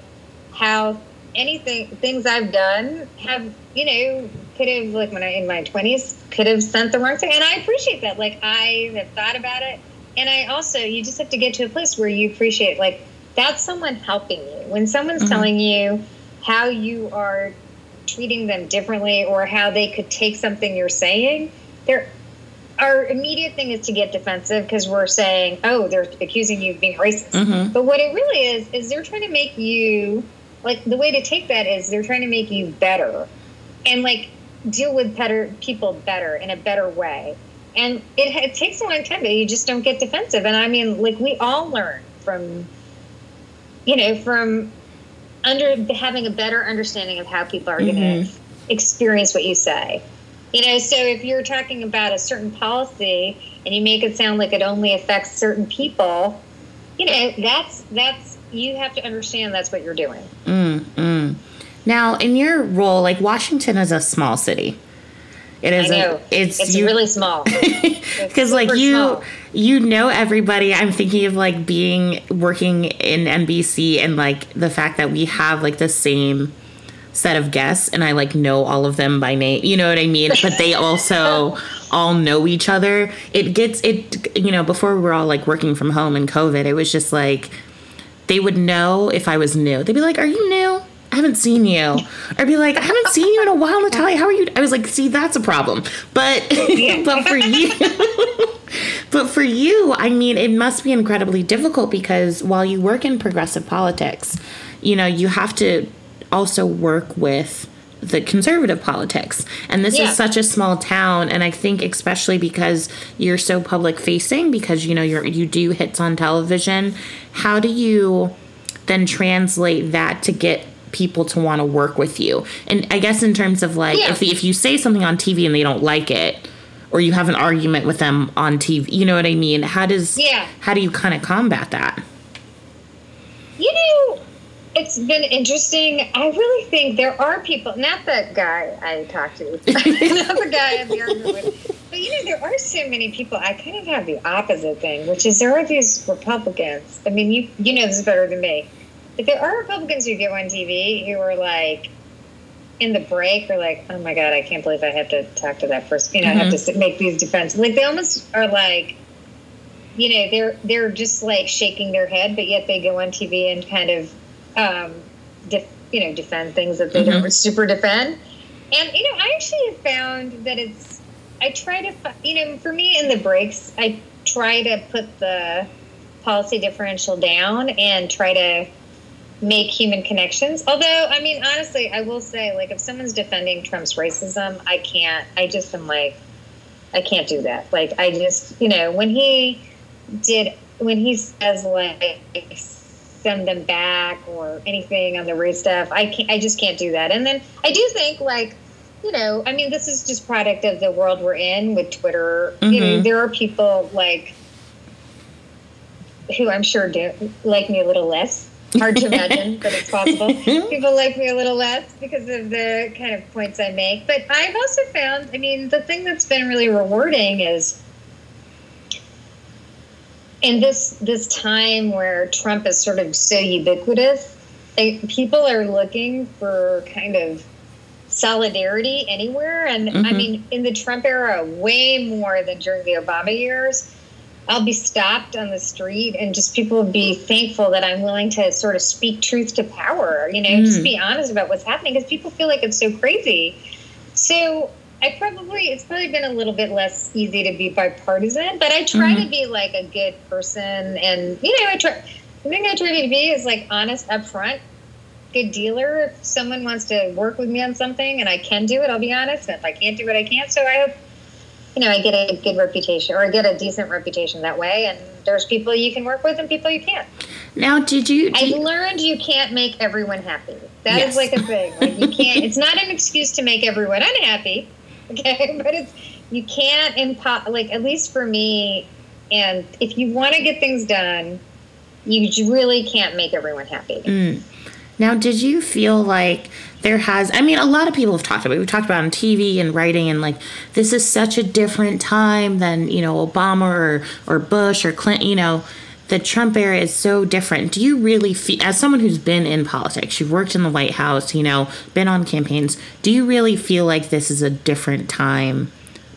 how anything things I've done have you know could have like when I in my twenties could have sent the wrong thing, and I appreciate that. Like I have thought about it, and I also you just have to get to a place where you appreciate like that's someone helping you when someone's mm-hmm. telling you how you are treating them differently or how they could take something you're saying. They're our immediate thing is to get defensive because we're saying, oh, they're accusing you of being racist. Mm-hmm. But what it really is, is they're trying to make you, like, the way to take that is they're trying to make you better and, like, deal with better people better in a better way. And it, it takes a long time, but you just don't get defensive. And I mean, like, we all learn from, you know, from under having a better understanding of how people are mm-hmm. going to experience what you say. You know, so if you're talking about a certain policy and you make it sound like it only affects certain people, you know, that's that's you have to understand that's what you're doing. Mm, mm. Now, in your role, like Washington is a small city. It is. A, it's it's you, really small. Because like you small. you know everybody. I'm thinking of like being working in NBC and like the fact that we have like the same set of guests and I like know all of them by name. You know what I mean? But they also all know each other. It gets it you know, before we were all like working from home in COVID, it was just like they would know if I was new. They'd be like, "Are you new?" I haven't seen you. Or be like, I haven't seen you in a while, Natalia. How are you? I was like, see, that's a problem. But but for you But for you, I mean, it must be incredibly difficult because while you work in progressive politics, you know, you have to also work with the conservative politics. And this yeah. is such a small town and I think especially because you're so public facing because you know you're you do hits on television, how do you then translate that to get people to want to work with you? And I guess in terms of like yeah. if if you say something on TV and they don't like it or you have an argument with them on TV, you know what I mean? How does yeah. how do you kind of combat that? You know, it's been interesting. I really think there are people, not the guy I talked to, not the guy I'm with, but you know, there are so many people. I kind of have the opposite thing, which is there are these Republicans. I mean, you you know this better than me, but there are Republicans who get on TV who are like, in the break, are like, oh my god, I can't believe I have to talk to that person. You know, mm-hmm. I have to mm-hmm. make these defenses. Like they almost are like you know they're they're just like shaking their head but yet they go on tv and kind of um, def, you know, defend things that they mm-hmm. don't super defend. And you know, I actually have found that it's. I try to, you know, for me in the breaks, I try to put the policy differential down and try to make human connections. Although, I mean, honestly, I will say, like, if someone's defending Trump's racism, I can't. I just am like, I can't do that. Like, I just, you know, when he did, when he says like send them back or anything on the race stuff. I can't, I just can't do that. And then I do think like, you know, I mean, this is just product of the world we're in with Twitter. Mm-hmm. You know, mm-hmm. there are people like who I'm sure do like me a little less. Hard to imagine, but it's possible. People like me a little less because of the kind of points I make. But I've also found, I mean, the thing that's been really rewarding is in this this time where Trump is sort of so ubiquitous, people are looking for kind of solidarity anywhere. And mm-hmm. I mean, in the Trump era, way more than during the Obama years. I'll be stopped on the street and just people will be thankful that I'm willing to sort of speak truth to power, you know, mm. just be honest about what's happening because people feel like it's so crazy. So I probably, it's probably been a little bit less easy to be bipartisan, but I try mm-hmm. to be like a good person. And, you know, I try, the thing I try to be is like honest upfront good dealer. If someone wants to work with me on something and I can do it, I'll be honest. And if I can't do it, I can't. So I hope, you know, I get a good reputation or I get a decent reputation that way. And there's people you can work with and people you can't. Now, did you? Did I learned you can't make everyone happy. That yes. is like a thing. Like you can't. it's not an excuse to make everyone unhappy. Okay, but it's you can't impo- like at least for me. And if you want to get things done, you really can't make everyone happy. Mm. Now, did you feel like there has, I mean, a lot of people have talked about it. We've talked about on TV and writing, and like, this is such a different time than, you know, Obama or, or Bush or Clinton, you know, the Trump era is so different. Do you really feel, as someone who's been in politics, you've worked in the White House, you know, been on campaigns, do you really feel like this is a different time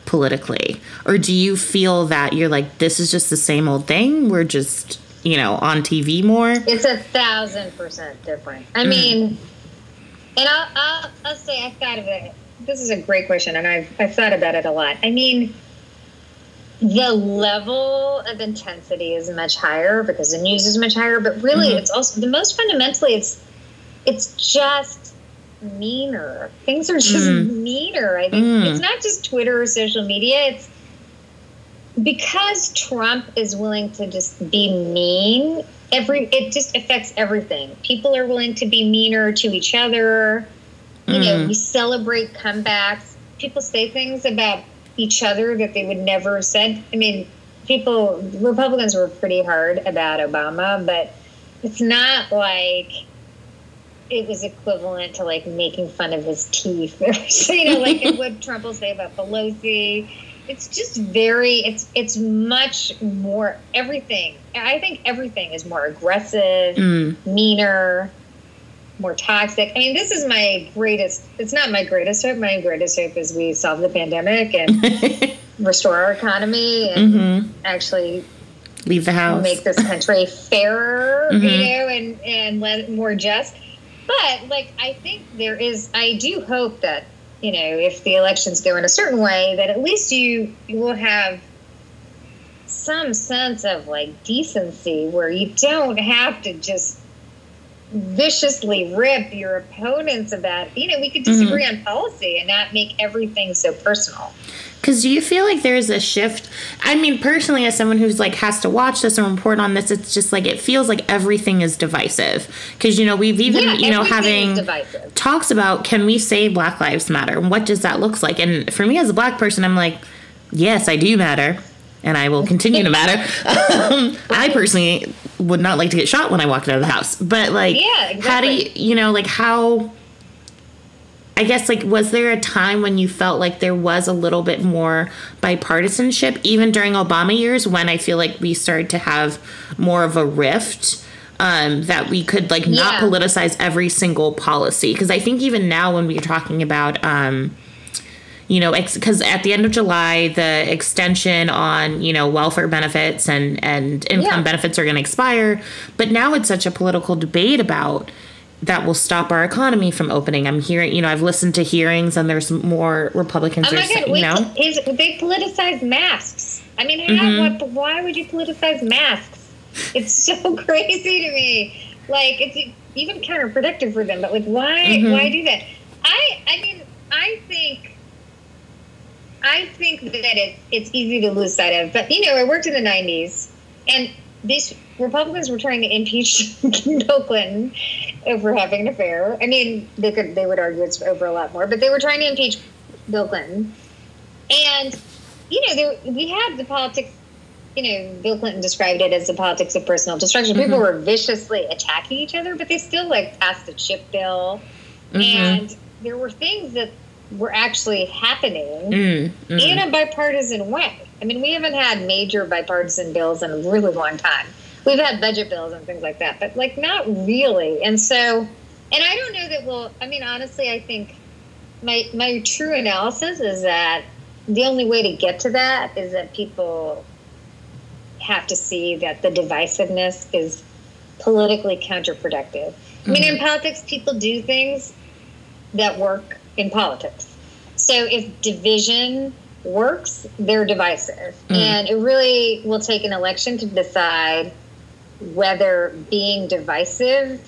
politically? Or do you feel that you're like, this is just the same old thing? We're just you know, on TV more? It's a thousand percent different. I mm. mean, and I'll, I'll, I'll say I've thought of it. This is a great question, and I've, I've thought about it a lot. I mean, the level of intensity is much higher because the news is much higher, but really, mm-hmm. it's also the most fundamentally, it's it's just meaner. Things are just mm. meaner. I think mm. it's not just Twitter or social media. It's because Trump is willing to just be mean, every it just affects everything. People are willing to be meaner to each other. You mm. know, we celebrate comebacks. People say things about each other that they would never have said. I mean, people Republicans were pretty hard about Obama, but it's not like it was equivalent to like making fun of his teeth or you know, like what Trump will say about Pelosi it's just very it's it's much more everything i think everything is more aggressive mm. meaner more toxic i mean this is my greatest it's not my greatest hope my greatest hope is we solve the pandemic and restore our economy and mm-hmm. actually leave the house make this country fairer mm-hmm. you know and and more just but like i think there is i do hope that you know, if the elections go in a certain way, that at least you, you will have some sense of like decency where you don't have to just viciously rip your opponents about you know we could disagree mm-hmm. on policy and not make everything so personal because do you feel like there's a shift? I mean, personally, as someone who's like has to watch this and report on this, it's just like it feels like everything is divisive. Because you know we've even yeah, you know having talks about can we say Black Lives Matter? What does that look like? And for me as a black person, I'm like, yes, I do matter, and I will continue to matter. Um, I personally would not like to get shot when I walked out of the house, but like, yeah, exactly. how do you you know like how I guess like was there a time when you felt like there was a little bit more bipartisanship even during Obama years when I feel like we started to have more of a rift um, that we could like not yeah. politicize every single policy because I think even now when we're talking about um, you know because ex- at the end of July the extension on you know welfare benefits and and income yeah. benefits are going to expire but now it's such a political debate about that will stop our economy from opening. I'm hearing, you know, I've listened to hearings and there's more Republicans. Oh my God, you know, is, they politicize masks. I mean, mm-hmm. what, why would you politicize masks? It's so crazy to me. Like, it's even counterproductive for them. But like, why? Mm-hmm. Why do that? I, I mean, I think. I think that it, it's easy to lose sight of. But, you know, I worked in the 90s, and these Republicans were trying to impeach Bill Clinton over having an affair. I mean, they could they would argue it's over a lot more, but they were trying to impeach Bill Clinton. And you know, there, we had the politics. You know, Bill Clinton described it as the politics of personal destruction. Mm-hmm. People were viciously attacking each other, but they still like passed a CHIP bill, mm-hmm. and there were things that were actually happening mm-hmm. in a bipartisan way. I mean, we haven't had major bipartisan bills in a really long time we've had budget bills and things like that, but like not really. And so, and I don't know that we'll. I mean, honestly, I think my my true analysis is that the only way to get to that is that people have to see that the divisiveness is politically counterproductive. Mm-hmm. I mean, in mm-hmm. politics, people do things that work in politics. So if division works, they're divisive. Mm. And it really will take an election to decide whether being divisive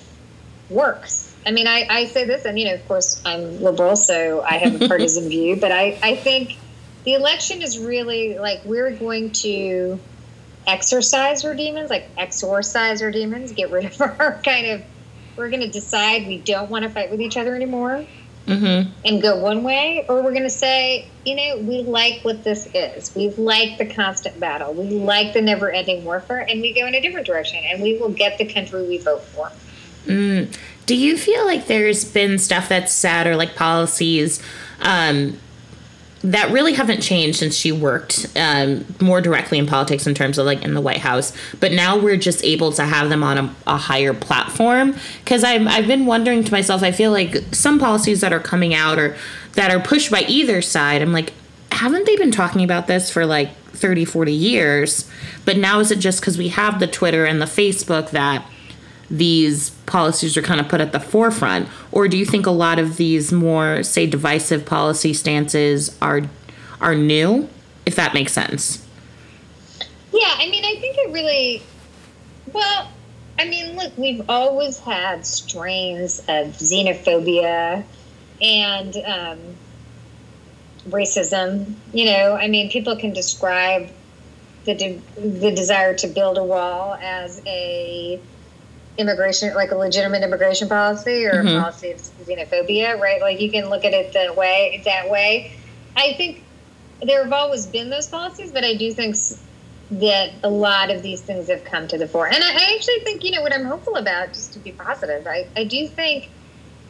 works. I mean, I, I say this, and, you know, of course, I'm liberal, so I have a partisan view, but I, I think the election is really like we're going to exercise our demons, like exorcise our demons, get rid of our kind of, we're going to decide we don't want to fight with each other anymore mm-hmm. and go one way, or we're going to say, you know, we like what this is. We like the constant battle. We like the never ending warfare, and we go in a different direction, and we will get the country we vote for. Mm. Do you feel like there's been stuff that's sad or like policies um, that really haven't changed since she worked um, more directly in politics in terms of like in the White House. But now we're just able to have them on a, a higher platform. Because I've, I've been wondering to myself, I feel like some policies that are coming out or that are pushed by either side, I'm like, haven't they been talking about this for like 30, 40 years? But now is it just because we have the Twitter and the Facebook that these policies are kind of put at the forefront? Or do you think a lot of these more say divisive policy stances are are new if that makes sense? Yeah i mean i think it really well i mean look we've always had strains of xenophobia and um, racism you know? I mean people can describe the de- the desire to build a wall as a immigration, like a legitimate immigration policy or mm-hmm. a policy of xenophobia, right? Like you can look at it that way. That way, I think there have always been those policies, but I do think that a lot of these things have come to the fore. And I, I actually think, you know, what I'm hopeful about, just to be positive, I, I do think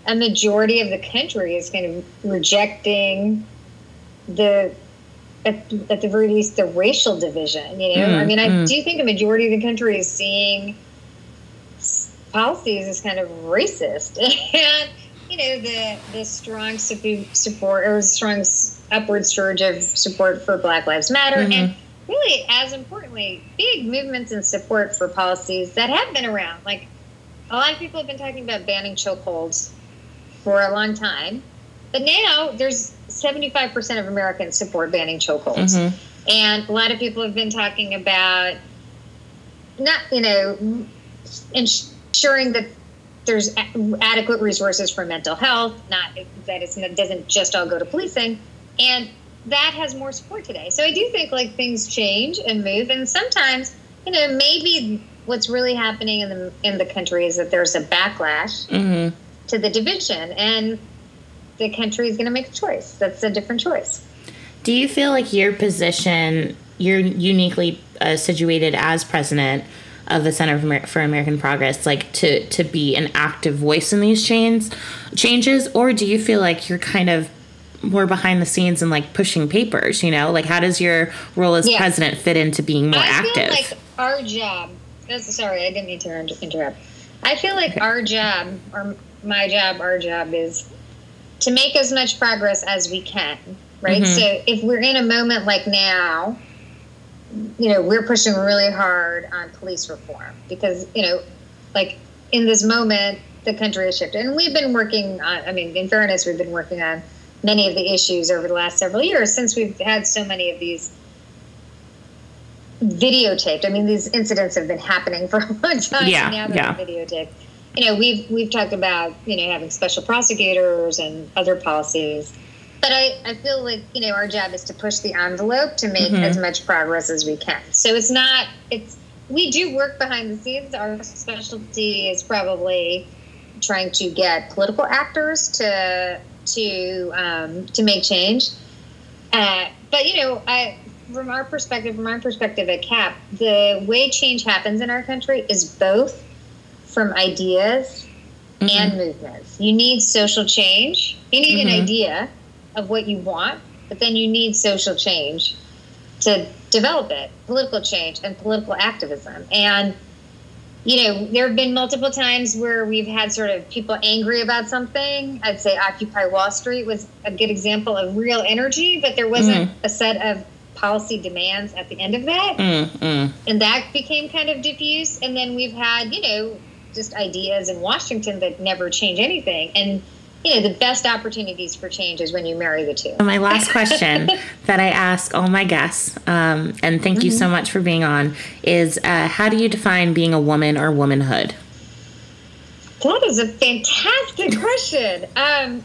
a majority of the country is kind of rejecting the at, at, the very least the racial division you know mm, i mean i mm. do think a majority of the country is seeing policies is kind of racist and you know the the strong support or strong upward surge of support for black lives matter mm-hmm. and really as importantly big movements in support for policies that have been around like a lot of people have been talking about banning chokeholds for a long time but now there's 75% of americans support banning chokeholds mm-hmm. and a lot of people have been talking about not you know ensuring that there's adequate resources for mental health, not that it doesn't just all go to policing, and that has more support today. So I do think like things change and move, and sometimes you know maybe what's really happening in the in the country is that there's a backlash mm-hmm. to the division, and the country is going to make a choice. That's a different choice. Do you feel like your position, you're uniquely uh, situated as president? Of the Center for American Progress, like to to be an active voice in these chains changes, or do you feel like you're kind of more behind the scenes and like pushing papers? You know, like how does your role as yeah. president fit into being more active? I active? Feel like our job. Sorry, I didn't mean to interrupt. I feel like okay. our job, or my job, our job is to make as much progress as we can, right? Mm-hmm. So if we're in a moment like now you know, we're pushing really hard on police reform because, you know, like in this moment, the country has shifted. And we've been working on, I mean, in fairness, we've been working on many of the issues over the last several years since we've had so many of these videotaped. I mean, these incidents have been happening for a long time. Yeah, now they're yeah. videotaped. You know, we've we've talked about you know having special prosecutors and other policies but I, I feel like you know our job is to push the envelope to make mm-hmm. as much progress as we can so it's not it's we do work behind the scenes our specialty is probably trying to get political actors to to um, to make change uh, but you know I, from our perspective from our perspective at CAP the way change happens in our country is both from ideas mm-hmm. and movements you need social change you need mm-hmm. an idea of what you want, but then you need social change to develop it, political change and political activism. And you know, there have been multiple times where we've had sort of people angry about something. I'd say Occupy Wall Street was a good example of real energy, but there wasn't mm. a set of policy demands at the end of that. Mm-mm. And that became kind of diffuse. And then we've had, you know, just ideas in Washington that never change anything. And, you know, the best opportunities for change is when you marry the two. My last question that I ask all my guests, um, and thank you so much for being on, is uh, how do you define being a woman or womanhood? That is a fantastic question. Um,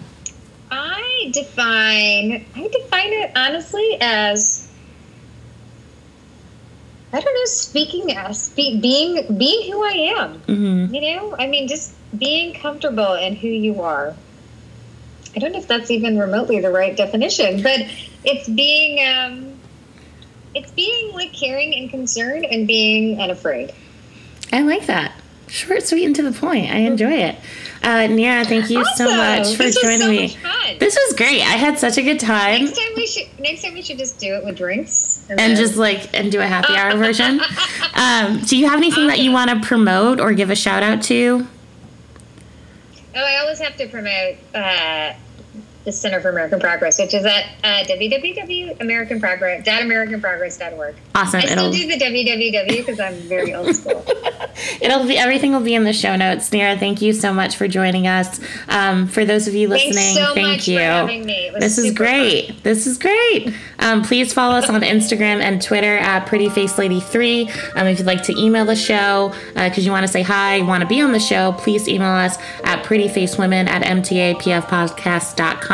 I define I define it honestly as I don't know, speaking as being being who I am. Mm-hmm. You know, I mean, just being comfortable in who you are. I don't know if that's even remotely the right definition, but it's being um, it's being like caring and concerned and being unafraid. I like that. Short, sweet, and to the point. I enjoy it. Uh, Neera, thank you so much for joining so me. This was great. I had such a good time. Next time we should next time we should just do it with drinks and then- just like and do a happy hour version. Um, do you have anything that you want to promote or give a shout out to? oh, I always have to promote uh, the Center for American Progress, which is at uh, www.americanprogress.org. Awesome. I It'll still do the www because I'm very old school. it'll be everything will be in the show notes. Neera, thank you so much for joining us. Um, for those of you listening, so thank much you. for having me. This is great. This is great. Um, please follow us on Instagram and Twitter at Pretty Face Lady Three. Um, if you'd like to email the show because you want to say hi, want to be on the show, please email us at prettyfacewomen at mtapfpodcast.com.